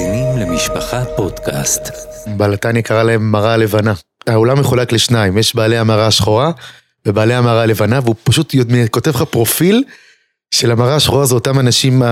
מאזינים למשפחה פודקאסט. בלטניה קרא להם מראה לבנה. העולם מחולק לשניים, יש בעלי המראה השחורה ובעלי המראה הלבנה, והוא פשוט כותב לך פרופיל של המראה השחורה, זה אותם אנשים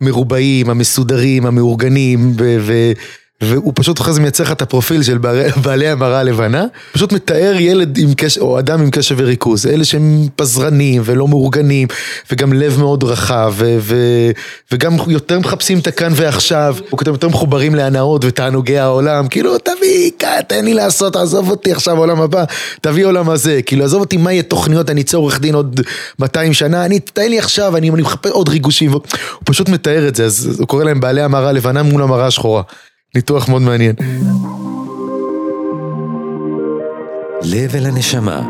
המרובעים, המסודרים, המאורגנים, ו- ו- והוא פשוט אחרי זה מייצר לך את הפרופיל של בעלי המראה הלבנה, פשוט מתאר ילד עם קשב, או אדם עם קשב וריכוז, אלה שהם פזרנים ולא מאורגנים, וגם לב מאוד רחב, ו- ו- וגם יותר מחפשים את הכאן ועכשיו, הוא כותב יותר מחוברים להנאות ותענוגי העולם, כאילו תביא, תן לי לעשות, עזוב אותי עכשיו עולם הבא, תביא עולם הזה, כאילו עזוב אותי מה יהיה תוכניות, אני אצא עורך דין עוד 200 שנה, אני, תן לי עכשיו, אני, אני מחפש עוד ריגושים, הוא פשוט מתאר את זה, אז הוא קורא להם בעלי המראה הלבנה מול המראה השחורה. ניתוח מאוד מעניין. לב אל הנשמה,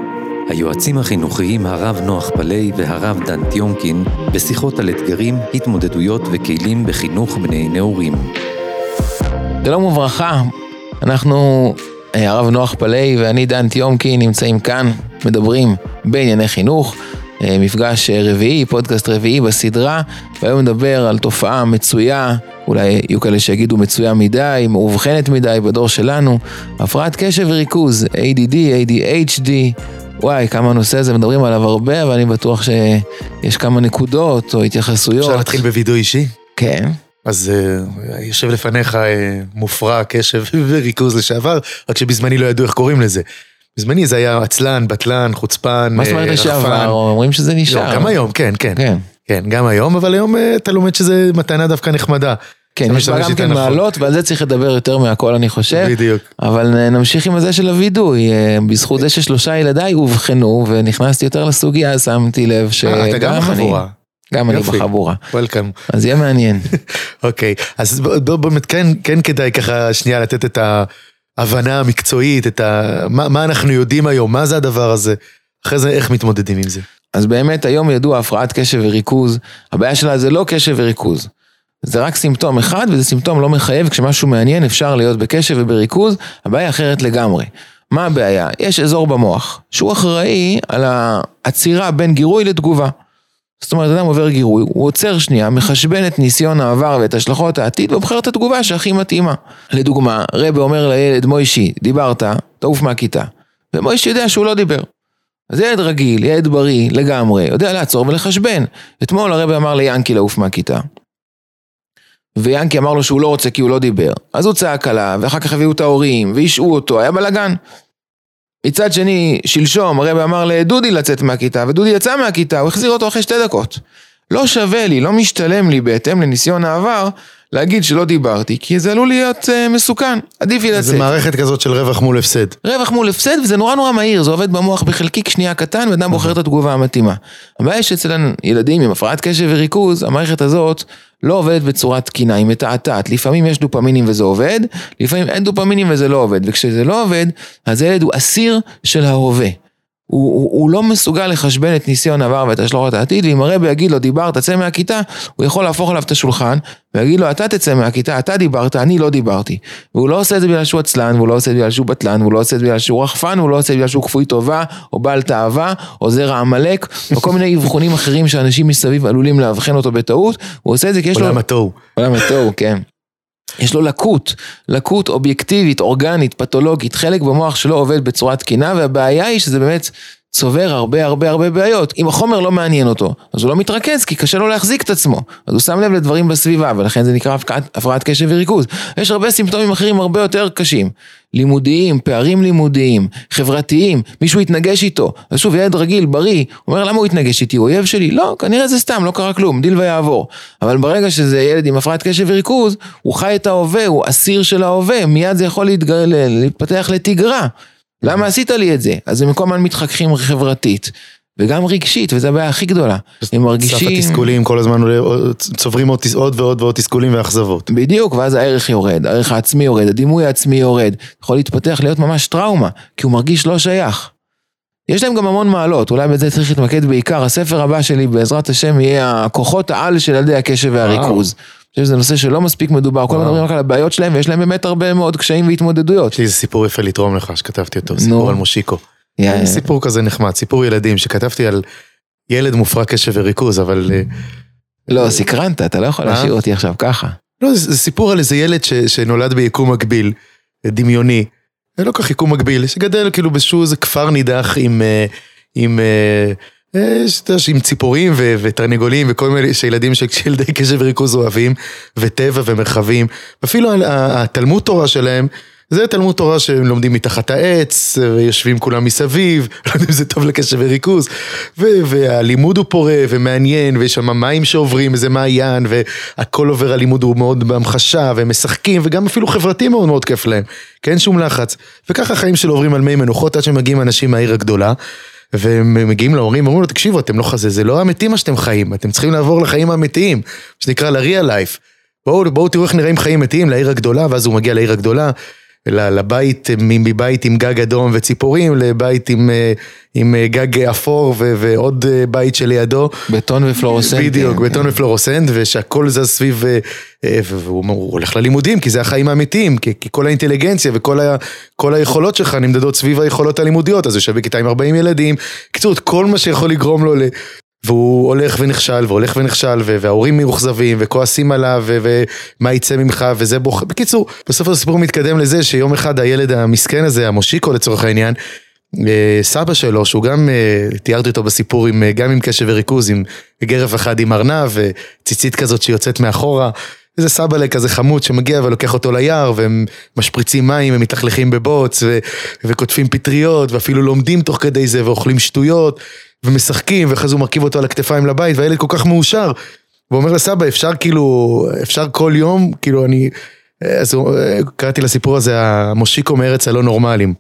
היועצים החינוכיים הרב נוח פלאי והרב דן טיומקין בשיחות על אתגרים, התמודדויות וכלים בחינוך בני נעורים. שלום וברכה, אנחנו, אה, הרב נוח פלאי ואני דן טיומקין נמצאים כאן, מדברים בענייני חינוך. אה, מפגש רביעי, פודקאסט רביעי בסדרה, והיום נדבר על תופעה מצויה, אולי יהיו כאלה שיגידו מצויה מדי, מאובחנת מדי בדור שלנו, הפרעת קשב וריכוז, ADD, ADHD, וואי, כמה הנושא הזה מדברים עליו הרבה, אבל אני בטוח שיש כמה נקודות או התייחסויות. אפשר להתחיל בווידאו אישי? כן. אז uh, יושב לפניך uh, מופרע קשב וריכוז לשעבר, רק שבזמני לא ידעו איך קוראים לזה. בזמני זה היה עצלן, בטלן, חוצפן, מה זאת אומרת לשעבר? אומרים שזה נשאר. לא, גם היום, כן, כן. כן. כן, גם היום, אבל היום אתה לומד שזה מתנה דווקא נחמדה. כן, יש בה גם כן מעלות, ועל זה צריך לדבר יותר מהכל אני חושב. בדיוק. אבל נמשיך עם הזה של הווידוי, בזכות זה ששלושה ילדיי אובחנו, ונכנסתי יותר לסוגיה, שמתי לב שגם אני... אתה גם בחבורה. גם אני בחבורה. וולקאם. אז יהיה מעניין. אוקיי, אז באמת כן כדאי ככה שנייה לתת את. ההבנה המקצועית, את ה... מה, מה אנחנו יודעים היום, מה זה הדבר הזה, אחרי זה איך מתמודדים עם זה. אז באמת היום ידוע הפרעת קשב וריכוז, הבעיה שלה זה לא קשב וריכוז. זה רק סימפטום אחד וזה סימפטום לא מחייב, כשמשהו מעניין אפשר להיות בקשב ובריכוז, הבעיה אחרת לגמרי. מה הבעיה? יש אזור במוח, שהוא אחראי על העצירה בין גירוי לתגובה. זאת אומרת, אדם עובר גירוי, הוא עוצר שנייה, מחשבן את ניסיון העבר ואת השלכות העתיד, ובוחר את התגובה שהכי מתאימה. לדוגמה, רבי אומר לילד, מוישי, דיברת, תעוף מהכיתה. ומוישי יודע שהוא לא דיבר. אז ילד רגיל, ילד בריא, לגמרי, יודע לעצור ולחשבן. אתמול הרבי אמר ליאנקי לעוף מהכיתה. ויאנקי אמר לו שהוא לא רוצה כי הוא לא דיבר. אז הוא צעק עליו, ואחר כך הביאו את ההורים, והשעו אותו, היה בלאגן. מצד שני, שלשום הרב אמר לדודי לצאת מהכיתה, ודודי יצא מהכיתה, הוא החזיר אותו אחרי שתי דקות. לא שווה לי, לא משתלם לי בהתאם לניסיון העבר, להגיד שלא דיברתי, כי זה עלול להיות uh, מסוכן, עדיף לי לצאת. זה מערכת כזאת של רווח מול הפסד. רווח מול הפסד, וזה נורא נורא מהיר, זה עובד במוח בחלקיק שנייה קטן, ואדם בוחר את התגובה המתאימה. הבעיה שאצל ילדים עם הפרעת קשב וריכוז, המערכת הזאת לא עובדת בצורה תקינה, היא מתעתעת. לפעמים יש דופמינים וזה עובד, לפעמים אין דופמינים וזה לא עובד. וכשזה לא עובד, אז הילד הוא אסיר של ההווה. הוא, הוא, הוא לא מסוגל לחשבן את ניסיון עבר ואת השלוחות העתיד, ואם הרבי יגיד לו דיברת, תצא מהכיתה, הוא יכול להפוך עליו את השולחן, ויגיד לו אתה תצא מהכיתה, אתה דיברת, אני לא דיברתי. והוא לא עושה את זה בגלל שהוא עצלן, והוא לא עושה את זה בגלל שהוא בטלן, והוא לא עושה את זה בגלל שהוא רחפן, והוא לא עושה את זה בגלל שהוא כפוי טובה, או בעל תאווה, או זרע עמלק, או כל מיני אבחונים אחרים שאנשים מסביב עלולים לאבחן אותו בטעות, הוא עושה את זה כי יש לו... עולם התוהו. עולם התוהו, כן. יש לו לקות, לקות אובייקטיבית, אורגנית, פתולוגית, חלק במוח שלו עובד בצורה תקינה, והבעיה היא שזה באמת צובר הרבה הרבה הרבה בעיות. אם החומר לא מעניין אותו, אז הוא לא מתרכז כי קשה לו להחזיק את עצמו. אז הוא שם לב לדברים בסביבה, ולכן זה נקרא הפרעת קשב וריכוז. יש הרבה סימפטומים אחרים הרבה יותר קשים. לימודיים, פערים לימודיים, חברתיים, מישהו התנגש איתו. אז שוב, ילד רגיל, בריא, אומר למה הוא התנגש איתי, הוא אויב שלי? לא, כנראה זה סתם, לא קרה כלום, דיל ויעבור. אבל ברגע שזה ילד עם הפרעת קשב וריכוז, הוא חי את ההווה, הוא אסיר של ההווה, מיד זה יכול להתגר... להתפתח לתגרה. למה עשית לי את זה? אז הם כל הזמן מתחככים חברתית. וגם רגשית, וזו הבעיה הכי גדולה. הם מרגישים... סף התסכולים כל הזמן צוברים עוד, עוד ועוד ועוד תסכולים ואכזבות. בדיוק, ואז הערך יורד, הערך העצמי יורד, הדימוי העצמי יורד. יכול להתפתח להיות ממש טראומה, כי הוא מרגיש לא שייך. יש להם גם המון מעלות, אולי בזה צריך להתמקד בעיקר. הספר הבא שלי, בעזרת השם, יהיה הכוחות העל של ילדי הקשב והריכוז. חושב שזה נושא שלא מספיק מדובר, כל הזמן מדברים רק על הבעיות שלהם, ויש להם באמת הרבה מאוד קשיים והתמודדויות. יש לי איזה סיפור יפה לתרום לך, שכתבתי אותו, סיפור על מושיקו. סיפור כזה נחמד, סיפור ילדים, שכתבתי על ילד מופרע קשב וריכוז, אבל... אה, לא, סקרנת, אתה לא יכול להשאיר אותי עכשיו ככה. לא, זה, סיפור על איזה ילד ש, שנולד ביקום מקביל, דמיוני. לא כך יקום מקביל, שגדל כאילו באיזשהו איזה כפר נידח עם, אה, עם, אה, יודע, עם ציפורים ו- ותרנגולים וכל מיני, שילדים שילדי קשב וריכוז אוהבים, וטבע ומרחבים. אפילו התלמוד תורה שלהם, זה תלמוד תורה שהם לומדים מתחת העץ, ויושבים כולם מסביב, לא יודע אם זה טוב לקשב וריכוז, ו- והלימוד הוא פורה ומעניין, ויש שם מים שעוברים, איזה מעיין, והכל עובר, הלימוד הוא מאוד בהמחשה, והם משחקים, וגם אפילו חברתי מאוד מאוד כיף להם, כי אין שום לחץ. וככה החיים שלו עוברים על מי מנוחות עד שמגיעים אנשים מהעיר הגדולה. והם מגיעים להורים, אומרים לו, תקשיבו, אתם לא חזה, זה לא האמיתי מה שאתם חיים, אתם צריכים לעבור לחיים האמיתיים, שנקרא ל-real life. בואו, בואו תראו איך נראים חיים אמיתיים לעיר הגדולה, ואז הוא מגיע לעיר הגדולה, לבית, מבית עם גג אדום וציפורים, לבית עם, אה, עם אה, גג אפור ו- ועוד אה, בית שלידו. בטון ופלורוסנט. בדיוק, בטון ופלורוסנט, ושהכל זז סביב, והוא הולך ללימודים, כי זה החיים האמיתיים, כי, כי כל האינטליגנציה וכל ה, כל היכולות שלך נמדדות סביב היכולות הלימודיות, אז הוא יושב בכיתה עם 40 ילדים, קיצור, את כל מה שיכול לגרום לו ל... והוא הולך ונכשל, והולך ונכשל, וההורים מאוכזבים, וכועסים עליו, ומה יצא ממך, וזה בוח... בקיצור, בסוף הסיפור מתקדם לזה שיום אחד הילד המסכן הזה, המושיקו לצורך העניין, אה, סבא שלו, שהוא גם, אה, תיארתי אותו בסיפור, עם, אה, גם עם קשב וריכוז, עם גרב אחד עם ארנב, וציצית כזאת שיוצאת מאחורה. איזה סבאלה כזה חמוד שמגיע ולוקח אותו ליער, והם משפריצים מים, הם מתלכלכים בבוץ, ו- וקוטפים פטריות, ואפילו לומדים תוך כדי זה, ואוכלים שטויות, ומשחקים, ואחרי זה הוא מרכיב אותו על הכתפיים לבית, והילד כל כך מאושר. והוא אומר לסבא, אפשר כאילו, אפשר כל יום, כאילו אני... אז קראתי לסיפור הזה, המושיקו מארץ הלא נורמלים.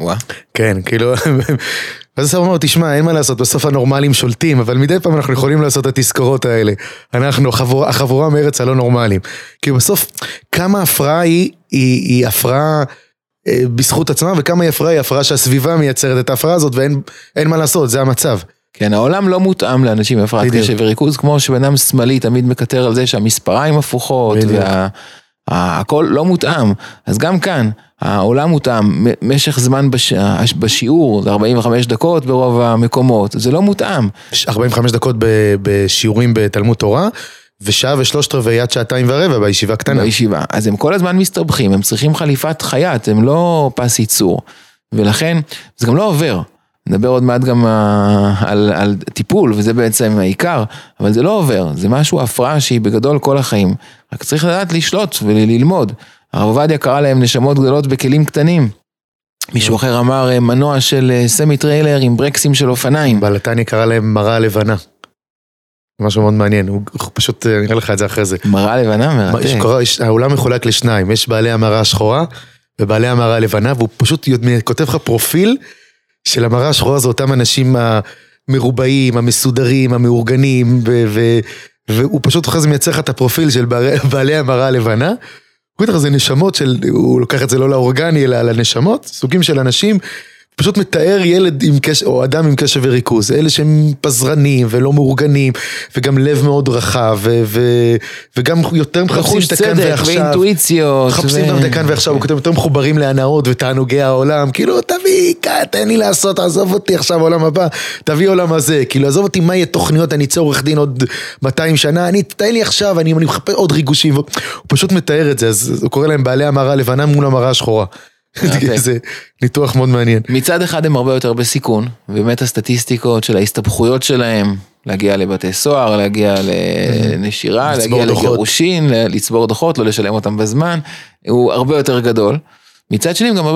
וואה. כן, כאילו, אז הסבא אומר, תשמע, אין מה לעשות, בסוף הנורמלים שולטים, אבל מדי פעם אנחנו יכולים לעשות את התזכורות האלה. אנחנו, החבורה, החבורה מארץ הלא נורמלים. כי בסוף, כמה הפרעה היא, היא, היא הפרעה אה, בזכות עצמה, וכמה היא הפרעה היא הפרעה שהסביבה מייצרת את ההפרעה הזאת, ואין אין מה לעשות, זה המצב. כן, העולם לא מותאם לאנשים עם הפרעת. קשב וריכוז, כמו שבן אדם שמאלי תמיד מקטר על זה שהמספריים הפוכות, בדיוק. והכל לא מותאם. אז גם כאן, העולם מותאם, משך זמן בש... בשיעור זה 45 דקות ברוב המקומות, זה לא מותאם. 45 דקות ב- בשיעורים בתלמוד תורה, ושעה ושלושת רבעי עד שעתיים ורבע בישיבה קטנה. בישיבה. אז הם כל הזמן מסתבכים, הם צריכים חליפת חייט, הם לא פס ייצור. ולכן, זה גם לא עובר. נדבר עוד מעט גם אה, על, על טיפול, וזה בעצם העיקר, אבל זה לא עובר, זה משהו, הפרעה שהיא בגדול כל החיים. רק צריך לדעת לשלוט וללמוד. הרב עובדיה קרא להם נשמות גדולות בכלים קטנים. מישהו אחר אמר אה, מנוע של אה, סמי טריילר עם ברקסים של אופניים. בלתני קרא להם מראה לבנה. משהו מאוד מעניין, הוא פשוט, אני אראה לך את זה אחרי זה. מראה לבנה מרתק. העולם מחולק לשניים, יש בעלי המראה השחורה ובעלי המראה הלבנה, והוא פשוט כותב לך פרופיל של המראה השחורה זה אותם אנשים המרובעים, המסודרים, המאורגנים, ו- ו- והוא פשוט אחרי זה מייצר לך את הפרופיל של בעלי, המראה הלבנה. הוא כותב לך זה נשמות של, הוא לוקח את זה לא לאורגני אלא לנשמות, סוגים של אנשים. פשוט מתאר ילד עם קשב, או אדם עם קשב וריכוז, אלה שהם פזרנים ולא מאורגנים, וגם לב מאוד רחב, ו- ו- וגם יותר מחפשים את הכאן צדק ועכשיו. ואינטואיציות. מחפשים ו- גם את הכאן ועכשיו, הוא כותב יותר מחוברים להנאות ותענוגי העולם, כאילו תביא, תן לי לעשות, עזוב אותי עכשיו עולם הבא, תביא עולם הזה, כאילו עזוב אותי מה יהיה תוכניות, אני אצא עורך דין עוד 200 שנה, אני, תן לי עכשיו, אני, אני מחפש עוד ריגושים, הוא פשוט מתאר את זה, אז הוא קורא להם בעלי המראה הלבנה מול המראה השחורה. זה ניתוח מאוד מעניין. מצד אחד הם הרבה יותר בסיכון, ובאמת הסטטיסטיקות של ההסתבכויות שלהם, להגיע לבתי סוהר, להגיע לנשירה, להגיע דוחות. לגירושין, לצבור דוחות, לא לשלם אותם בזמן, הוא הרבה יותר גדול. מצד שני הם גם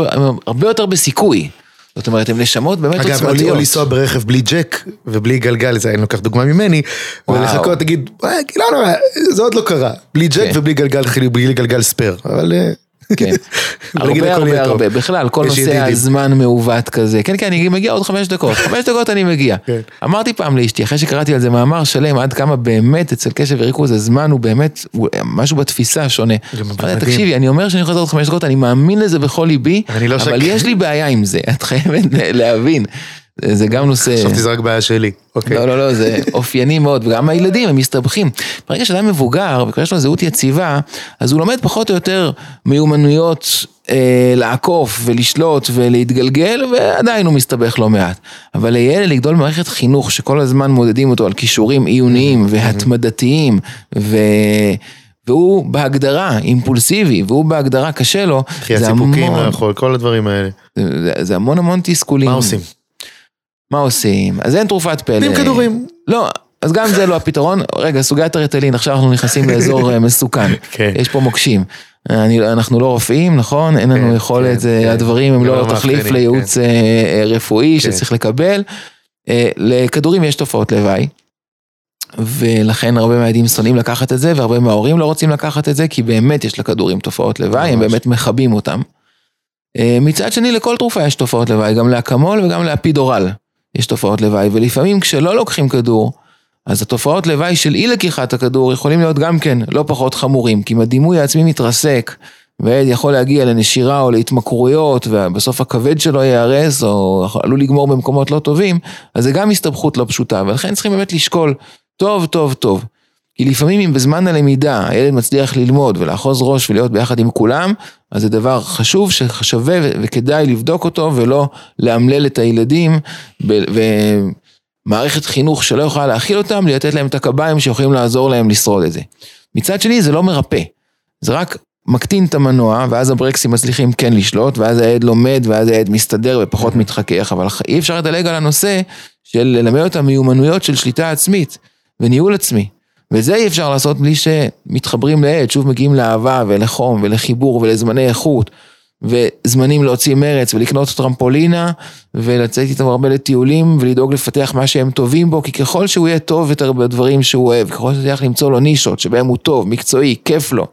הרבה, יותר בסיכוי. זאת אומרת, הם נשמות באמת אגב, עוצמתיות. או לנסוע ברכב בלי ג'ק ובלי גלגל, זה אני לוקח דוגמה ממני, וואו. ולחכות, תגיד, "אה, לא נורא, זה עוד לא קרה, בלי ג'ק כן. ובלי גלגל, בלי גלגל ספייר, אבל... כן. הרבה הרבה. הרבה, בכלל, כל נושא. הזמן מעוות כזה, כן כן, אני מגיע עוד חמש דקות, חמש דקות אני מגיע. כן. אמרתי פעם לאשתי, אחרי שקראתי על זה מאמר שלם, עד כמה באמת אצל קשב וריכוז הזמן הוא באמת, משהו בתפיסה שונה. תקשיבי, אני אומר שאני יכול לעשות עוד חמש דקות, אני מאמין לזה בכל ליבי, לא אבל שק- יש לי בעיה עם זה, את חייבת להבין. זה גם נושא... חשבתי זה רק בעיה שלי, אוקיי? לא, לא, לא, זה אופייני מאוד, וגם הילדים הם מסתבכים. ברגע שאדם מבוגר, וכבר יש לו זהות יציבה, אז הוא לומד פחות או יותר מיומנויות אה, לעקוף ולשלוט ולהתגלגל, ועדיין הוא מסתבך לא מעט. אבל לילד לגדול במערכת חינוך שכל הזמן מודדים אותו על כישורים עיוניים והתמדתיים, ו... והוא בהגדרה אימפולסיבי, והוא בהגדרה קשה לו, אחי, הסיפוקים, לאכול, כל הדברים האלה. זה, זה המון המון תסכולים. מה עושים? מה עושים? אז אין תרופת פלא. נותנים כדורים. לא, אז גם זה לא הפתרון. רגע, סוגיית הריטלין, עכשיו אנחנו נכנסים לאזור אה, מסוכן. כן. יש פה מוקשים. אני, אנחנו לא רופאים, נכון? אין לנו כן, יכולת, כן, אה, כן. הדברים הם לא לא תחליף מאבחנים, לייעוץ אה, רפואי. שצריך לקבל. לכדורים יש תופעות לוואי. ולכן הרבה מהילדים שונאים לקחת את זה, והרבה מההורים לא רוצים לקחת את זה, כי באמת יש לכדורים תופעות לוואי, הם. באמת מכבים אותם. מצד שני, לכל תרופה יש תופעות לוואי, גם לאקמול וגם לאפידורל יש תופעות לוואי, ולפעמים כשלא לוקחים כדור, אז התופעות לוואי של אי לקיחת הכדור יכולים להיות גם כן לא פחות חמורים, כי אם הדימוי העצמי מתרסק, וילד יכול להגיע לנשירה או להתמכרויות, ובסוף הכבד שלו ייהרס, או עלול לגמור במקומות לא טובים, אז זה גם הסתבכות לא פשוטה, ולכן צריכים באמת לשקול טוב, טוב, טוב. כי לפעמים אם בזמן הלמידה הילד מצליח ללמוד ולאחוז ראש ולהיות ביחד עם כולם, אז זה דבר חשוב ששווה וכדאי לבדוק אותו ולא לאמלל את הילדים ומערכת חינוך שלא יכולה להכיל אותם, לתת להם את הקביים שיכולים לעזור להם לשרוד את זה. מצד שני זה לא מרפא, זה רק מקטין את המנוע ואז הברקסים מצליחים כן לשלוט ואז הילד לומד ואז הילד מסתדר ופחות מתחכך, אבל אי אפשר לדלג על הנושא של ללמד אותם מיומנויות של שליטה עצמית וניהול עצמי. וזה אי אפשר לעשות בלי שמתחברים לעת, שוב מגיעים לאהבה ולחום ולחיבור ולזמני איכות וזמנים להוציא מרץ ולקנות טרמפולינה ולצאת איתם הרבה לטיולים ולדאוג לפתח מה שהם טובים בו, כי ככל שהוא יהיה טוב יותר בדברים שהוא אוהב, ככל שתצליח למצוא לו נישות שבהם הוא טוב, מקצועי, כיף לו,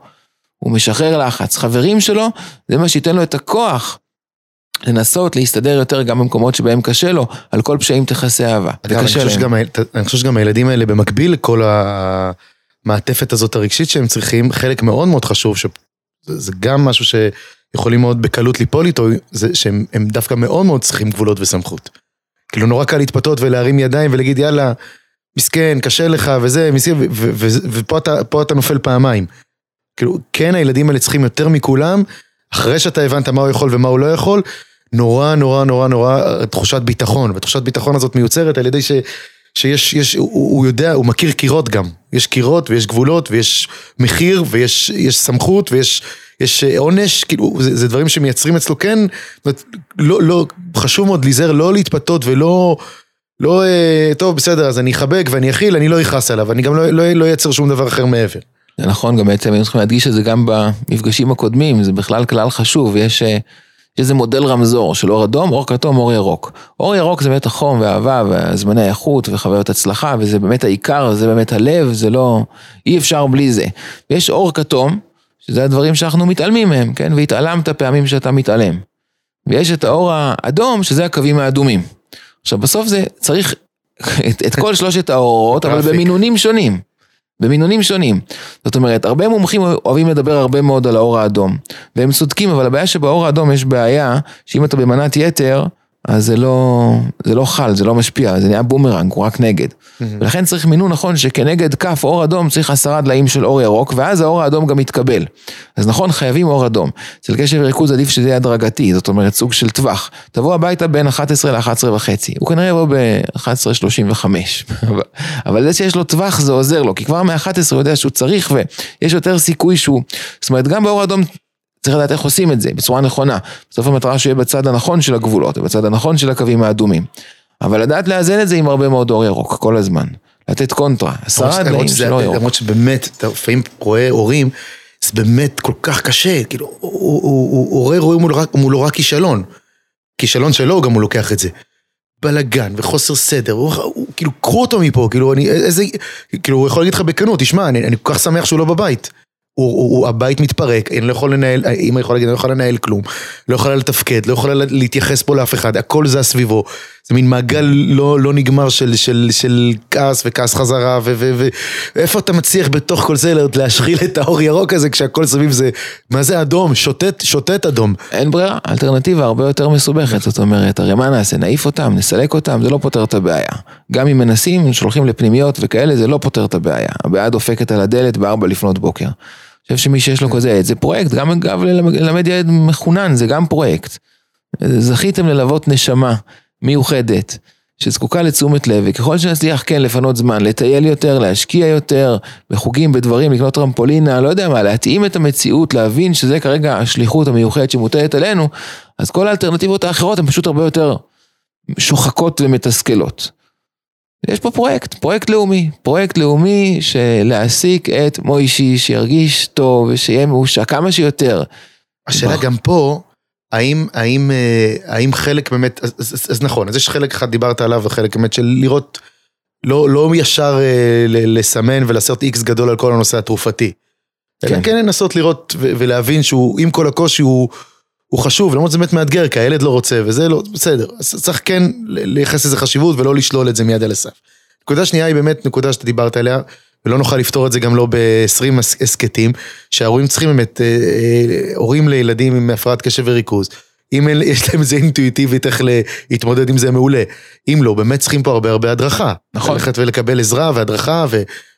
הוא משחרר לחץ, חברים שלו, זה מה שייתן לו את הכוח לנסות להסתדר יותר גם במקומות שבהם קשה לו, על כל פשעים תכסה אהבה. אגב, אני חושב. שגם, אני חושב שגם הילדים האלה במקביל לכל המעטפת הזאת הרגשית שהם צריכים, חלק מאוד מאוד חשוב, שזה זה גם משהו שיכולים מאוד בקלות ליפול איתו, זה שהם הם דווקא מאוד מאוד צריכים גבולות וסמכות. כאילו נורא קל להתפתות ולהרים ידיים ולהגיד יאללה, מסכן, קשה לך וזה, מסכן, ופה אתה, אתה נופל פעמיים. כאילו, כן הילדים האלה צריכים יותר מכולם, אחרי שאתה הבנת מה הוא יכול ומה הוא לא יכול, נורא נורא נורא נורא תחושת ביטחון, ותחושת ביטחון הזאת מיוצרת על ידי ש, שיש, יש, הוא, הוא יודע, הוא מכיר קירות גם. יש קירות ויש גבולות ויש מחיר ויש יש סמכות ויש יש אה, עונש, כאילו זה, זה דברים שמייצרים אצלו כן, לא, לא, חשוב מאוד להיזהר לא להתפתות ולא, לא, אה, טוב בסדר אז אני אחבק ואני אכיל, אני לא אכעס עליו, אני גם לא, לא, לא אייצר שום דבר אחר מעבר. זה נכון, גם בעצם היינו צריכים להדגיש את זה גם במפגשים הקודמים, זה בכלל כלל חשוב, יש, אה, יש איזה מודל רמזור של אור אדום, אור כתום, אור ירוק. אור ירוק זה באמת החום והאהבה והזמני האיכות וחוויות הצלחה, וזה באמת העיקר, זה באמת הלב, זה לא, אי אפשר בלי זה. ויש אור כתום, שזה הדברים שאנחנו מתעלמים מהם, כן? והתעלמת פעמים שאתה מתעלם. ויש את האור האדום, שזה הקווים האדומים. עכשיו בסוף זה צריך את, את כל שלושת האורות, אבל. במינונים שונים. במינונים שונים. זאת אומרת, הרבה מומחים אוהבים לדבר הרבה מאוד על האור האדום. והם צודקים, אבל הבעיה שבאור האדום יש בעיה, שאם אתה במנת יתר, אז זה לא, זה לא חל, זה לא משפיע, זה נהיה בומרנג, הוא רק נגד. ולכן צריך מינון נכון שכנגד כף אור אדום צריך עשרה דליים של אור ירוק, ואז האור האדום גם מתקבל. אז נכון, חייבים אור אדום. אצל קשב וריכוז עדיף שזה יהיה הדרגתי, זאת אומרת סוג של טווח. תבוא הביתה בין 11 ל-11 וחצי, הוא כנראה יבוא ב-11.35. אבל- אבל זה שיש לו טווח זה עוזר לו, כי כבר מ-11 הוא יודע שהוא צריך ויש יותר סיכוי שהוא... זאת אומרת, גם באור אדום צריך לדעת איך עושים את זה בצורה נכונה. בסוף המטרה שיהיה בצד הנכון של הגבולות, ובצד הנכון של הקווים האדומים. אבל לדעת לאזן את זה עם הרבה מאוד אור ירוק, כל הזמן. לתת קונטרה, עשרה למרות דליים שזה- של אור ירוק. למרות שבאמת, אתה לפעמים רואה הורים, זה באמת כל כך קשה, כאילו, הוא- הוא רואה מולו רק- מולו רק כישלון. כישלון שלו גם הוא לוקח את זה. בלאגן וחוסר סדר, הוא, הוא, כאילו, קחו אותו מפה, כאילו, אני, איזה, כאילו, הוא יכול להגיד לך בכנות, תשמע, אני, אני כל כך שמח שהוא לא בבית. הוא, הוא, הוא, הבית מתפרק, אני לא יכול לנהל, אמא יכולה להגיד, אני לא יכולה לנהל כלום, לא יכולה לתפקד, לא יכולה להתייחס פה לאף אחד, הכל זה סביבו. זה מין מעגל לא, לא נגמר של, של, של כעס וכעס חזרה, ואיפה אתה מצליח בתוך כל זה להשחיל את האור ירוק הזה, כשהכל סביב זה, מה זה אדום? שוטט, שוטט אדום. אין ברירה, אלטרנטיבה הרבה יותר מסובכת, זאת אומרת, הרי מה נעשה, נעיף אותם, נסלק אותם, זה לא פותר את הבעיה. גם אם מנסים, שולחים לפנימיות וכאלה, זה לא פותר את הבעיה. הבעיה דופקת על הדלת בארבע לפנות בוקר. חושב שמי שיש לו כזה עד, זה פרויקט, גם אגב ללמד ילד מחונן, זה גם פרויקט. זכיתם ללוות נשמה מיוחדת, שזקוקה לתשומת לב, וככל שנצליח כן לפנות זמן, לטייל יותר, להשקיע יותר, בחוגים, בדברים, לקנות טרמפולינה, לא יודע מה, להתאים את המציאות, להבין שזה כרגע השליחות המיוחדת שמוטלת עלינו, אז כל האלטרנטיבות האחרות הן פשוט הרבה יותר שוחקות ומתסכלות. יש פה פרויקט, פרויקט לאומי, פרויקט לאומי של להעסיק את מוישי, שירגיש טוב ושיהיה מאושר כמה שיותר. השאלה גם פה, האם, האם, אה, האם חלק באמת, אז, אז, אז נכון, אז יש חלק אחד דיברת עליו, וחלק באמת של לראות, לא, לא ישר אה, לסמן ולעשות איקס גדול על כל הנושא התרופתי. כן. אלא כן לנסות לראות ולהבין שהוא, עם כל הקושי, הוא, הוא חשוב, למרות שזה באמת מאתגר, כי הילד לא רוצה, וזה לא, בסדר. אז צריך כן לייחס לזה חשיבות ולא לשלול את זה מיד על הסף. נקודה שנייה היא באמת נקודה שאתה דיברת עליה, ולא נוכל לפתור את זה גם לא ב-20 הסכתים, שההורים צריכים באמת, אה, אה, הורים לילדים עם הפרעת קשב וריכוז. אם יש להם את זה אינטואיטיבית איך להתמודד עם זה מעולה. אם לא, באמת צריכים פה הרבה הרבה הדרכה. נכון. ללכת ולקבל עזרה והדרכה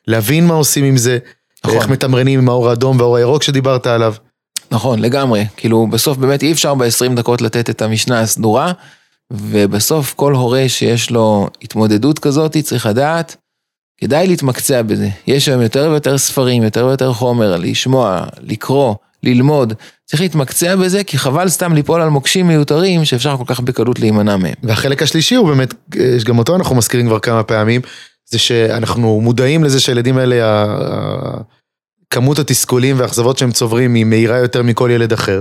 ולהבין מה עושים עם זה. נכון. איך מתמרנים עם האור האדום והאור הירוק שדיברת עליו. נכון, לגמרי. כאילו, בסוף באמת אי אפשר ב-20 דקות לתת את המשנה הסדורה, ובסוף כל הורה שיש לו התמודדות כזאת צריך לדעת, כדאי להתמקצע בזה. יש היום יותר ויותר ספרים, יותר ויותר חומר, לשמוע, לקרוא, ללמוד. צריך להתמקצע בזה, כי חבל סתם ליפול על מוקשים מיותרים שאפשר כל כך בקלות להימנע מהם. והחלק השלישי הוא באמת, גם אותו אנחנו מזכירים כבר כמה פעמים, זה שאנחנו מודעים לזה שהילדים האלה, כמות התסכולים והאכזבות שהם צוברים היא מהירה יותר מכל ילד אחר.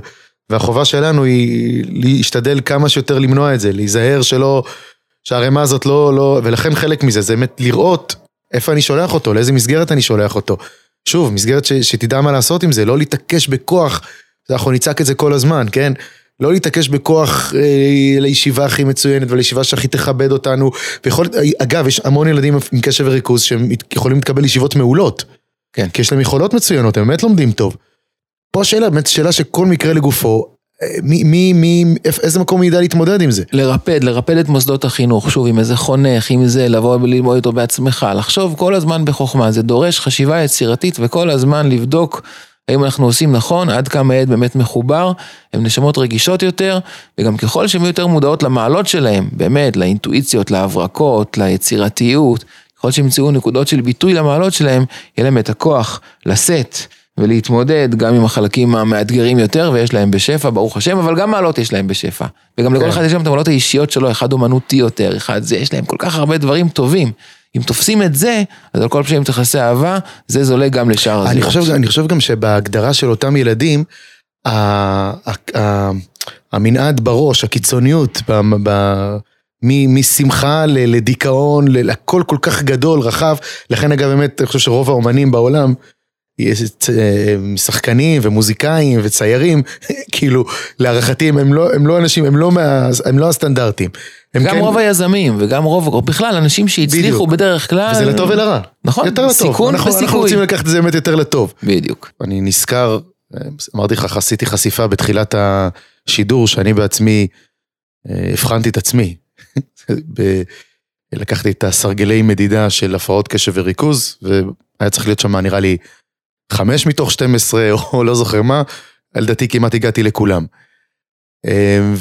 והחובה שלנו היא להשתדל כמה שיותר למנוע את זה, להיזהר שלא, שהערימה הזאת לא, לא, ולכן חלק מזה זה באמת לראות איפה אני שולח אותו, לאיזה מסגרת אני שולח אותו. שוב, מסגרת ש, שתדע מה לעשות עם זה, לא להתעקש בכוח, אנחנו נצעק את זה כל הזמן, כן? לא להתעקש בכוח אה, לישיבה הכי מצוינת ולישיבה שהכי תכבד אותנו. ויכול, אגב, יש המון ילדים עם קשב וריכוז שהם יכולים להתקבל לישיבות מעולות. כן. כי יש להם יכולות מצוינות, הם באמת לומדים טוב. פה השאלה, באמת שאלה שכל מקרה לגופו, אה, מי, מי, מי, איזה מקום ידע להתמודד עם זה? לרפד, לרפד את מוסדות החינוך, שוב, עם איזה חונך, עם זה, לבוא וללמוד איתו בעצמך, לחשוב כל הזמן בחוכמה, זה דורש חשיבה יצירתית וכל הזמן לבדוק האם אנחנו עושים נכון, עד כמה הילד באמת מחובר, הן נשמות רגישות יותר, וגם ככל שהן יותר מודעות למעלות שלהם, באמת, לאינטואיציות, להברקות, ליצירתיות, ככל שימצאו נקודות של ביטוי למעלות שלהם, יהיה להם את הכוח לשאת ולהתמודד גם עם החלקים המאתגרים יותר, ויש להם בשפע, ברוך השם, אבל גם מעלות יש להם בשפע. וגם לכל כן. אחד יש להם את המעלות האישיות שלו, אחד אומנותי יותר, אחד זה, יש להם כל כך הרבה דברים טובים. אם תופסים את זה, אז על כל פשעים תכסי אהבה, זה זולג גם לשאר הזירות. אני חושב, אני חושב גם שבהגדרה של אותם ילדים, המנעד בראש, הקיצוניות, משמחה לדיכאון, לכל כל כך גדול, רחב. לכן אגב באמת, אני חושב שרוב האומנים בעולם, שחקנים ומוזיקאים וציירים, כאילו, להערכתי הם לא, הם לא אנשים, הם לא, מה, הם לא הסטנדרטים. גם כן... רוב היזמים וגם רוב, בכלל, אנשים שהצליחו בדיוק. בדרך כלל. וזה לטוב ולרע. נכון, יותר לטוב. סיכון אנחנו, וסיכוי. אנחנו רוצים לקחת את זה באמת יותר לטוב. בדיוק. אני נזכר, אמרתי לך, עשיתי חשיפה בתחילת השידור, שאני בעצמי אה, הבחנתי את עצמי. ב... לקחתי את הסרגלי מדידה של הפרעות קשב וריכוז, והיה צריך להיות שם נראה לי חמש מתוך 12 או לא זוכר מה, לדעתי כמעט הגעתי לכולם. אמ,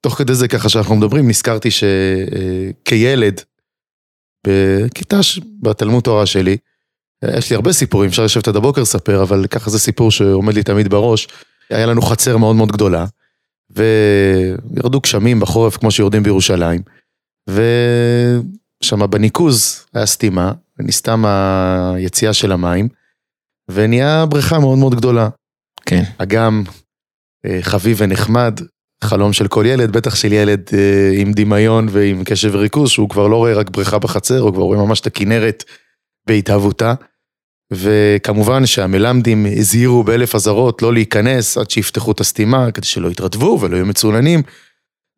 ותוך כדי זה ככה שאנחנו מדברים, נזכרתי שכילד, בכיתה בתלמוד תורה שלי, יש לי הרבה סיפורים, אפשר לשבת עד הבוקר לספר, אבל ככה זה סיפור שעומד לי תמיד בראש. היה לנו חצר מאוד מאוד גדולה, וירדו גשמים בחורף כמו שיורדים בירושלים, ושם בניקוז היה סתימה, ונסתם היציאה של המים, ונהיה בריכה מאוד מאוד גדולה. כן. אגם אה, חביב ונחמד, חלום של כל ילד, בטח של ילד אה, עם דמיון ועם קשב וריכוז, שהוא כבר לא רואה רק בריכה בחצר, הוא כבר רואה ממש את הכנרת בהתהוותה. וכמובן שהמלמדים הזהירו באלף אזהרות לא להיכנס עד שיפתחו את הסתימה, כדי שלא יתרטבו ולא יהיו מצוננים.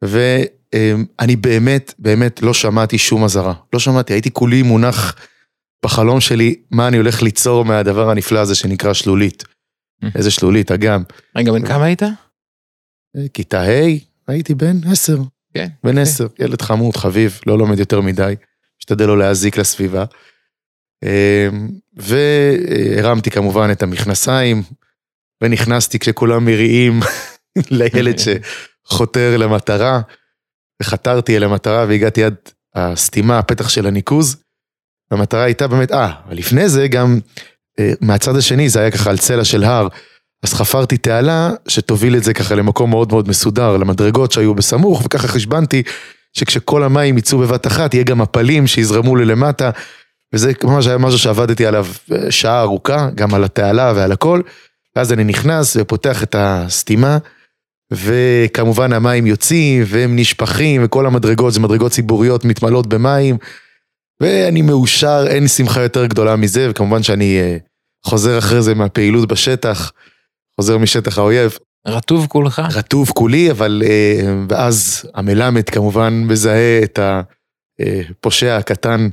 ואני באמת, באמת לא שמעתי שום אזהרה. לא שמעתי, הייתי כולי מונח בחלום שלי, מה אני הולך ליצור מהדבר הנפלא הזה שנקרא שלולית. איזה שלולית, אגם. רגע, בן כמה היית? כיתה ה', הייתי בן עשר. כן. בן עשר, ילד חמוד, חביב, לא לומד יותר מדי, משתדל לא להזיק לסביבה. אמ, והרמתי כמובן את המכנסיים, ונכנסתי כשכולם מריעים לילד שחותר למטרה, וחתרתי אל המטרה והגעתי עד הסתימה, הפתח של הניקוז. המטרה הייתה באמת, אה, לפני זה גם אה, מהצד השני זה היה ככה על צלע של הר, אז חפרתי תעלה שתוביל את זה ככה למקום מאוד מאוד מסודר, למדרגות שהיו בסמוך, וככה חשבנתי שכשכל המים יצאו בבת אחת, יהיה גם מפלים שיזרמו ללמטה, וזה ממש היה משהו שעבדתי עליו אה, שעה ארוכה, גם על התעלה ועל הכל, ואז אני נכנס ופותח את הסתימה, וכמובן המים יוצאים והם נשפכים, וכל המדרגות, זה מדרגות ציבוריות מתמלאות במים, ואני מאושר, אין שמחה יותר גדולה מזה, וכמובן שאני אה, חוזר אחרי זה מהפעילות בשטח, חוזר משטח האויב. רטוב כולך? רטוב כולי, אבל אה, ואז המלמד כמובן מזהה את הפושע הקטן,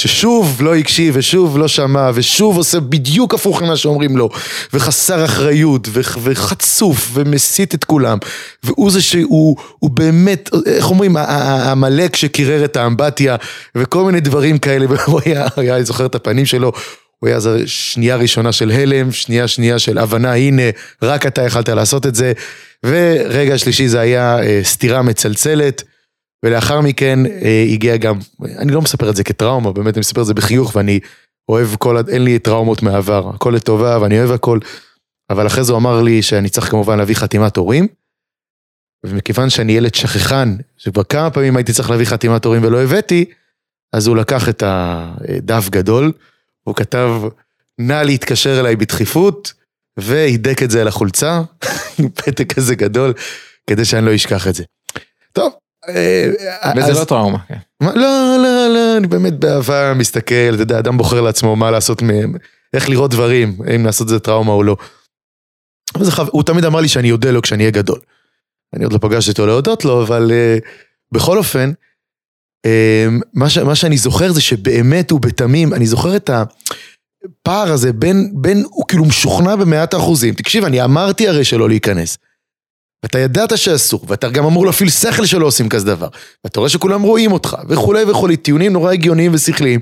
ששוב לא הקשיב ושוב לא שמע ושוב עושה בדיוק הפוך ממה שאומרים לו וחסר אחריות וחצוף ומסית את כולם והוא זה שהוא באמת, איך אומרים, העמלק שקירר את האמבטיה וכל מיני דברים כאלה והוא היה, היה זוכר את הפנים שלו הוא היה שנייה ראשונה של הלם, שנייה שנייה של הבנה, הנה, רק אתה יכלת לעשות את זה. ורגע שלישי זה היה אה, סתירה מצלצלת, ולאחר מכן אה, הגיע גם, אני לא מספר את זה כטראומה, באמת אני מספר את זה בחיוך, ואני אוהב כל, אין לי טראומות מהעבר, הכל לטובה ואני אוהב הכל. אבל אחרי זה הוא אמר לי שאני צריך כמובן להביא חתימת הורים. ומכיוון שאני ילד שכחן, שכבר כמה פעמים הייתי צריך להביא חתימת הורים ולא הבאתי, אז הוא לקח את הדף גדול, הוא כתב, נא להתקשר אליי בדחיפות, והידק את זה על החולצה, עם פתק כזה גדול, כדי שאני לא אשכח את זה. טוב. אה, וזה. לא טראומה. כן. לא, לא, לא, אני באמת באהבה מסתכל, אתה יודע, אדם בוחר לעצמו מה לעשות מהם, איך לראות דברים, אם לעשות את זה טראומה או לא. הוא תמיד אמר לי שאני אודה לו כשאני אהיה גדול. אני עוד לא פגשתי אותו להודות לו, אבל uh, בכל אופן, אמ, מה, ש, מה שאני זוכר זה שבאמת הוא בתמים, אני זוכר את הפער הזה בין, בין, הוא כאילו משוכנע במאת האחוזים. תקשיב, אני אמרתי הרי שלא להיכנס. ואתה ידעת שאסור, ואתה גם אמור להפעיל שכל שלא עושים כזה דבר. ואתה רואה שכולם רואים אותך, וכולי וכולי, טיעונים נורא הגיוניים ושכליים.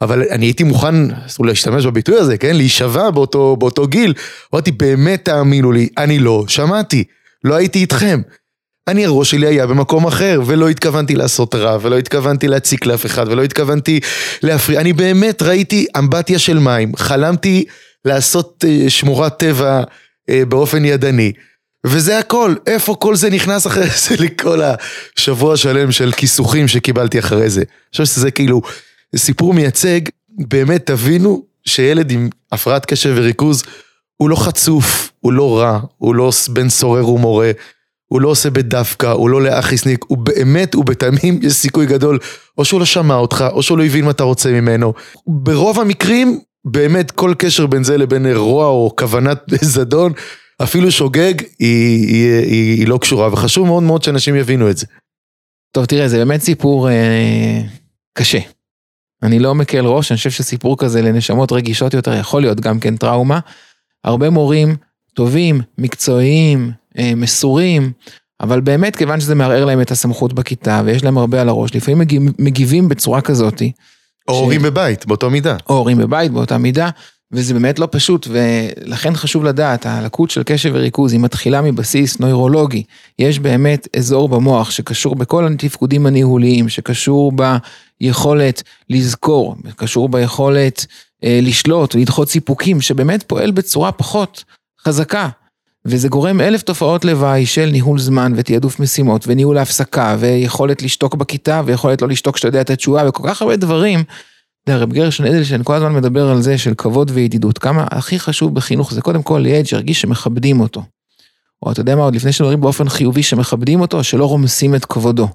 אבל אני הייתי מוכן, אסור להשתמש בביטוי הזה, כן? להישבע באותו, באותו גיל. אמרתי, באמת תאמינו לי, אני לא שמעתי, לא הייתי איתכם. אני הראש שלי היה במקום אחר, ולא התכוונתי לעשות רע, ולא התכוונתי להציק לאף אחד, ולא התכוונתי להפריע. אני באמת ראיתי אמבטיה של מים, חלמתי לעשות uh, שמורת טבע uh, באופן ידני. וזה הכל, איפה כל זה נכנס אחרי זה לכל השבוע שלם של כיסוחים שקיבלתי אחרי זה. אני חושב שזה כאילו סיפור מייצג, באמת תבינו שילד עם הפרעת קשב וריכוז הוא לא חצוף, הוא לא רע, הוא לא בן סורר ומורה, הוא לא עושה בדווקא, הוא לא לאחיסניק, הוא באמת, הוא בתמים, יש סיכוי גדול, או שהוא לא שמע אותך, או שהוא לא הבין מה אתה רוצה ממנו. ברוב המקרים, באמת כל קשר בין זה לבין רוע או כוונת זדון, אפילו שוגג, היא, היא, היא, היא לא קשורה, וחשוב מאוד מאוד שאנשים יבינו את זה. טוב, תראה, זה באמת סיפור אה, קשה. אני לא מקל ראש, אני חושב שסיפור כזה לנשמות רגישות יותר יכול להיות גם כן טראומה. הרבה מורים טובים, מקצועיים, אה, מסורים, אבל באמת כיוון שזה מערער להם את הסמכות בכיתה ויש להם הרבה על הראש, לפעמים מגיב, מגיבים בצורה כזאתי. או ש... הורים בבית, באותו מידה. או הורים בבית, באותה מידה, וזה באמת לא פשוט, ולכן חשוב לדעת, הלקות של קשב וריכוז היא מתחילה מבסיס נוירולוגי. יש באמת אזור במוח שקשור בכל התפקודים הניהוליים, שקשור ביכולת לזכור, קשור ביכולת אה, לשלוט ולדחות סיפוקים, שבאמת פועל בצורה פחות חזקה. וזה גורם אלף תופעות לוואי של ניהול זמן ותעדוף משימות וניהול ההפסקה ויכולת לשתוק בכיתה ויכולת לא לשתוק כשאתה יודע את התשובה וכל כך הרבה דברים. אתה יודע, רב גרשון אדלשטיין כל הזמן מדבר על זה של כבוד וידידות. כמה הכי חשוב בחינוך זה קודם כל ילד שירגיש שמכבדים אותו. או אתה יודע מה, עוד לפני שמדברים באופן חיובי שמכבדים אותו, שלא רומסים את כבודו.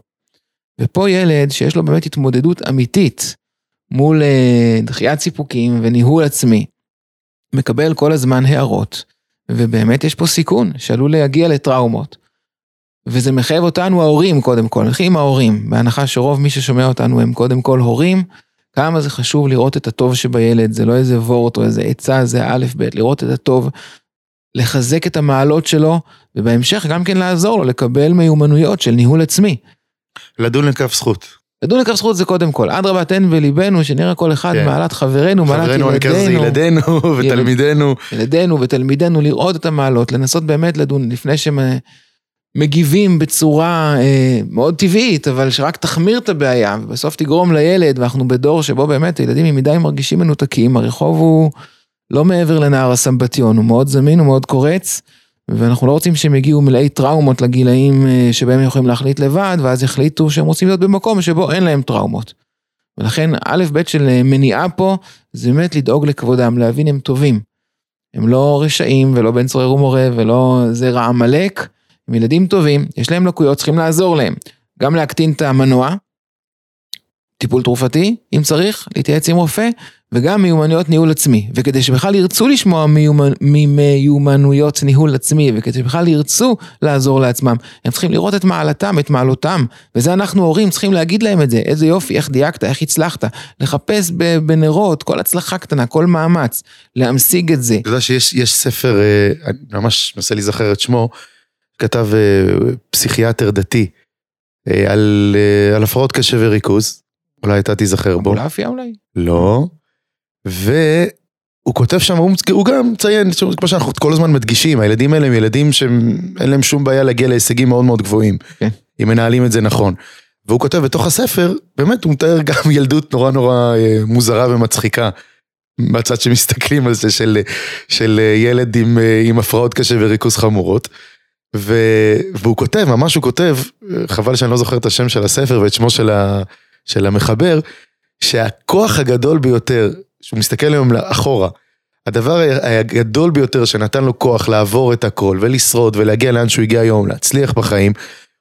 ופה ילד שיש לו באמת התמודדות אמיתית מול אה, דחיית סיפוקים וניהול עצמי, מקבל כל הזמן הערות. ובאמת יש פה סיכון שעלול להגיע לטראומות. וזה מחייב אותנו ההורים קודם כל, נתחיל עם ההורים, בהנחה שרוב מי ששומע אותנו הם קודם כל הורים, כמה זה חשוב לראות את הטוב שבילד, זה לא איזה וורט או איזה עצה, זה א' ב', לראות את הטוב, לחזק את המעלות שלו, ובהמשך גם כן לעזור לו לקבל מיומנויות של ניהול עצמי. לדון לכף זכות. לדון לכף זכות זה קודם כל, אדרבה תן וליבנו, שנראה כל אחד כן. מעלת חברנו, מעלת ילדינו. חברינו זה ילדינו ותלמידינו. ילדינו ותלמידינו, לראות את המעלות, לנסות באמת לדון לפני מגיבים בצורה אה, מאוד טבעית, אבל שרק תחמיר את הבעיה, ובסוף תגרום לילד, ואנחנו בדור שבו באמת ילדים מדי מרגישים מנותקים, הרחוב הוא לא מעבר לנהר הסמבטיון, הוא מאוד זמין, הוא מאוד קורץ, ואנחנו לא רוצים שהם יגיעו מלאי טראומות לגילאים אה, שבהם הם יכולים להחליט לבד, ואז יחליטו שהם רוצים להיות במקום שבו אין להם טראומות. ולכן א' ב' של אה, מניעה פה, זה באמת לדאוג לכבודם, להבין הם טובים. הם לא רשעים ולא בן צורר ומורה ולא זרע עמלק, הם ילדים טובים, יש להם לקויות, צריכים לעזור להם. גם להקטין את המנוע, טיפול תרופתי, אם צריך, להתייעץ עם רופא, וגם מיומנויות ניהול עצמי. וכדי שבכלל ירצו לשמוע ממיומנויות ניהול עצמי, וכדי שבכלל ירצו לעזור לעצמם, הם צריכים לראות את מעלתם, את מעלותם. וזה אנחנו הורים צריכים להגיד להם את זה, איזה יופי, איך דייקת, איך הצלחת. לחפש בנרות, כל הצלחה קטנה, כל מאמץ, להמשיג את זה. אתה יודע שיש ספר, אה, אני ממש מנסה להיזכר את שמו, כתב אה, פסיכיאטר דתי אה, על, על הפרעות קשב וריכוז, אולי אתה תיזכר בו. אבולעפיה אולי? לא. והוא כותב שם, הוא, הוא גם מציין, כמו שאנחנו כל הזמן מדגישים, הילדים האלה הם ילדים שאין להם שום בעיה להגיע להישגים מאוד מאוד גבוהים, כן. אם מנהלים את זה נכון. והוא כותב בתוך הספר, באמת הוא מתאר גם ילדות נורא נורא אה, מוזרה ומצחיקה. מהצד שמסתכלים על זה של, של ילד עם, אה, עם הפרעות קשה וריכוז חמורות. ו, והוא כותב, ממש הוא כותב, חבל שאני לא זוכר את השם של הספר ואת שמו של, ה, של המחבר, שהכוח הגדול ביותר שהוא מסתכל היום אחורה, הדבר הגדול ביותר שנתן לו כוח לעבור את הכל ולשרוד ולהגיע לאן שהוא הגיע היום, להצליח בחיים,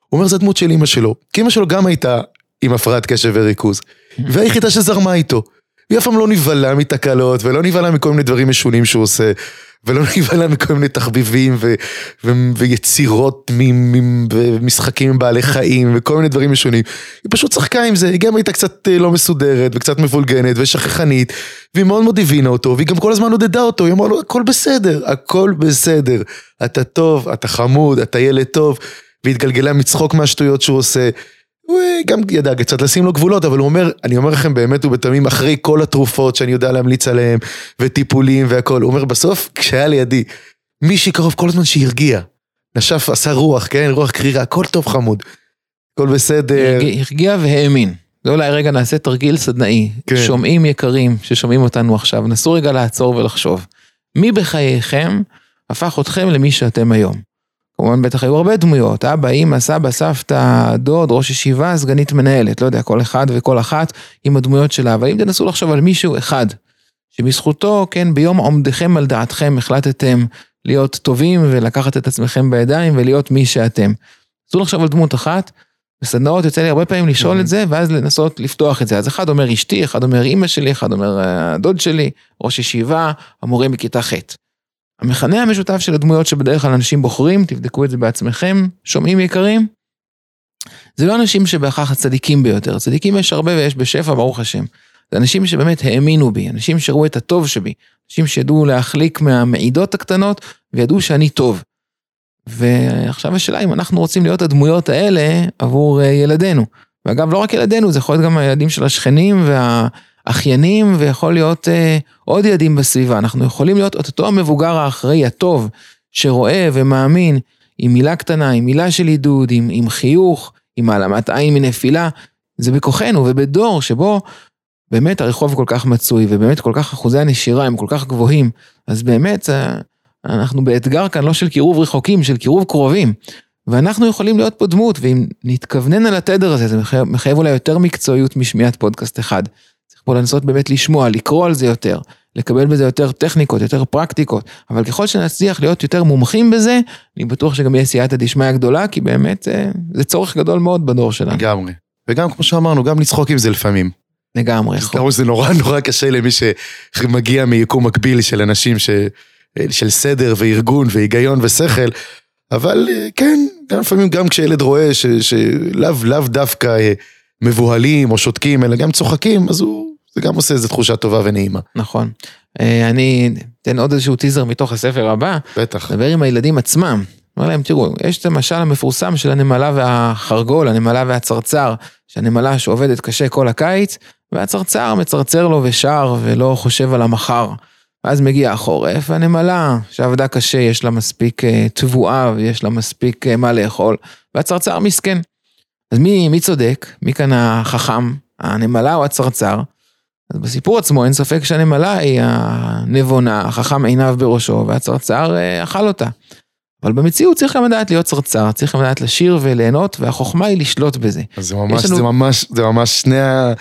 הוא אומר זה דמות של אימא שלו. כי אימא שלו גם הייתה עם הפרעת קשב וריכוז, והיחידה שזרמה איתו. היא אף פעם לא נבהלה מתקלות ולא נבהלה מכל מיני דברים משונים שהוא עושה. ולא נבהלה מכל מיני תחביבים ו- ו- ויצירות ומשחקים עם בעלי חיים וכל מיני דברים משונים. היא פשוט צחקה עם זה, היא גם הייתה קצת אה, לא מסודרת וקצת מבולגנת ושכחנית, והיא מאוד מאוד הבינה אותו, והיא גם כל הזמן עודדה אותו, היא אמרה לו הכל בסדר, הכל בסדר, אתה טוב, אתה חמוד, אתה ילד טוב, והיא התגלגלה מצחוק מהשטויות שהוא עושה. הוא אה, גם ידע קצת לשים לו גבולות, אבל הוא אומר, אני אומר לכם באמת ובתמים, אחרי כל התרופות שאני יודע להמליץ עליהן, וטיפולים והכל, הוא אומר, בסוף, כשהיה לידי מישהי קרוב כל הזמן שהרגיע, נשף, עשה רוח, כן, רוח קרירה, הכל טוב חמוד, הכל בסדר. הרגיע והאמין. זה אולי רגע נעשה תרגיל סדנאי. כן. שומעים יקרים ששומעים אותנו עכשיו, נסו רגע לעצור ולחשוב. מי בחייכם הפך אתכם למי שאתם היום? כמובן בטח היו הרבה דמויות, אבא, אמא, סבא, סבתא, דוד, ראש ישיבה, סגנית מנהלת, לא יודע, כל אחד וכל אחת עם הדמויות שלה, אבל אם תנסו לחשוב על מישהו אחד, שבזכותו, כן, ביום עומדכם על דעתכם החלטתם להיות טובים ולקחת את עצמכם בידיים ולהיות מי שאתם. תנסו לחשוב על דמות אחת, בסדנאות יוצא לי הרבה פעמים לשאול את זה, ואז לנסות לפתוח את זה. אז אחד אומר אשתי, אחד אומר אמא שלי, אחד אומר הדוד אה, שלי, ראש ישיבה, המורה מכיתה ח'. המכנה המשותף של הדמויות שבדרך כלל אנשים בוחרים, תבדקו את זה בעצמכם, שומעים יקרים? זה לא אנשים שבהכרח הצדיקים ביותר, צדיקים יש הרבה ויש בשפע, ברוך השם. זה אנשים שבאמת האמינו בי, אנשים שראו את הטוב שבי, אנשים שידעו להחליק מהמעידות הקטנות וידעו שאני טוב. ועכשיו השאלה אם אנחנו רוצים להיות הדמויות האלה עבור אה, ילדינו. ואגב, לא רק ילדינו, זה יכול להיות גם הילדים של השכנים וה... אחיינים ויכול להיות אה, עוד ילדים בסביבה. אנחנו יכולים להיות אותו המבוגר האחראי, הטוב, שרואה ומאמין, עם מילה קטנה, עם מילה של עידוד, עם, עם חיוך, עם העלמת עין מנפילה. זה בכוחנו, ובדור שבו באמת הרחוב כל כך מצוי, ובאמת כל כך אחוזי הנשירה הם כל כך גבוהים, אז באמת אה, אנחנו באתגר כאן לא של קירוב רחוקים, של קירוב קרובים. ואנחנו יכולים להיות פה דמות, ואם נתכוונן על התדר הזה, זה מחייב, מחייב אולי יותר מקצועיות משמיעת פודקאסט אחד. פה לנסות באמת לשמוע, לקרוא על זה יותר, לקבל בזה יותר טכניקות, יותר פרקטיקות, אבל ככל שנצליח להיות יותר מומחים בזה, אני בטוח שגם יהיה סייעתא דשמיא גדולה, כי באמת זה, אה, זה צורך גדול מאוד בדור שלנו. לגמרי. וגם כמו שאמרנו, גם לצחוק עם זה לפעמים. לגמרי. לגמרי זה נורא נורא קשה למי שמגיע מיקום מקביל של אנשים ש... של סדר וארגון והיגיון ושכל, אבל אה, כן, גם לפעמים גם כשילד רואה שלאו דווקא אה, מבוהלים או שותקים, אלא גם צוחקים, אז הוא זה גם עושה איזו תחושה טובה ונעימה. נכון. אה, אני אתן עוד איזשהו טיזר מתוך הספר הבא. בטח. נדבר עם הילדים עצמם. אומר להם, תראו, יש את המשל המפורסם של הנמלה והחרגול, הנמלה והצרצר, שהנמלה שעובדת קשה כל הקיץ, והצרצר מצרצר לו ושר ולא חושב על המחר. אז מגיע החורף, והנמלה שעבדה קשה, יש לה מספיק אה, תבואה ויש לה מספיק אה, מה לאכול, והצרצר מסכן. אז מי, מי צודק? מי כאן החכם? הנמלה או הצרצר? אז בסיפור עצמו אין ספק שהנמלה היא הנבונה, החכם עיניו בראשו, והצרצר אה, אכל אותה. אבל במציאות צריך גם לדעת להיות צרצר, צריך גם לדעת לשיר וליהנות, והחוכמה היא לשלוט בזה. אז זה ממש, לנו... זה ממש, זה ממש שני ה...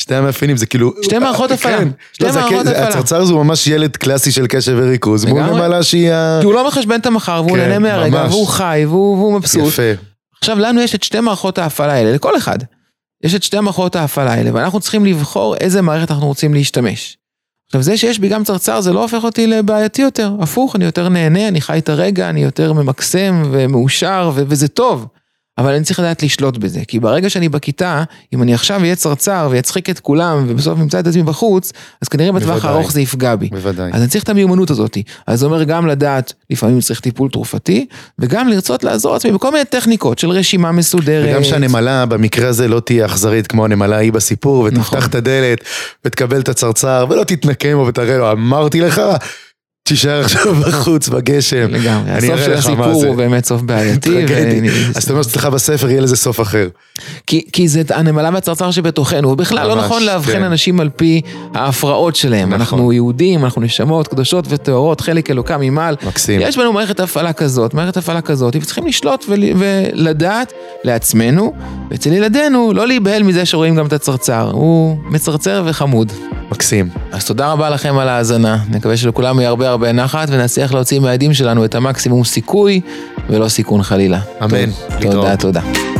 שתי המאפיינים זה כאילו... שתי מערכות הפעלה. כן, שתי לא, מערכות הפעלה. הצרצר זה ממש ילד קלאסי של קשב וריכוז, והוא נמלה שהיא ה... כי הוא לא מחשבן את המחר, והוא כן, נהנה מהרגע, והוא חי, והוא, והוא מבסוט. יפה. עכשיו לנו יש את שתי מערכות ההפעלה האלה, לכל אחד. יש את שתי מערכות ההפעלה האלה, ואנחנו צריכים לבחור איזה מערכת אנחנו רוצים להשתמש. עכשיו זה שיש בי גם צרצר זה לא הופך אותי לבעייתי יותר, הפוך, אני יותר נהנה, אני חי את הרגע, אני יותר ממקסם ומאושר וזה טוב. אבל אני צריך לדעת לשלוט בזה, כי ברגע שאני בכיתה, אם אני עכשיו אהיה צרצר ויצחיק את כולם ובסוף נמצא את עצמי בחוץ, אז כנראה בטווח הארוך זה יפגע בי. בוודאי. אז אני צריך את המיומנות הזאת. אז זה אומר גם לדעת, לפעמים צריך טיפול תרופתי, וגם לרצות לעזור לעצמי בכל מיני טכניקות של רשימה מסודרת. וגם שהנמלה במקרה הזה לא תהיה אכזרית כמו הנמלה ההיא בסיפור, ותפתח נכון. את הדלת, ותקבל את הצרצר, ולא תתנקם ותראה לו, אמרתי לך. תישאר עכשיו בחוץ בגשם. לגמרי, הסוף של הסיפור הוא באמת סוף בעייתי. אז אתה אומר שאצלך בספר יהיה לזה סוף אחר. כי זה הנמלה והצרצר שבתוכנו, ובכלל לא נכון לאבחן כן. אנשים על פי ההפרעות שלהם. נכון. אנחנו יהודים, אנחנו נשמות קדושות וטהורות, חלק אלוקה ממעל. מקסים. יש בנו מערכת הפעלה כזאת, מערכת הפעלה כזאת, וצריכים לשלוט ולדעת לעצמנו, ואצל ילדינו לא להיבהל מזה שרואים גם את הצרצר, הוא מצרצר וחמוד. מקסים. אז תודה רבה לכם על ההאזנה, נקווה שלכולם יהיה הרבה הרבה נחת ונצליח להוציא מהעדים שלנו את המקסימום סיכוי ולא סיכון חלילה. אמן. טוב, תודה, תודה.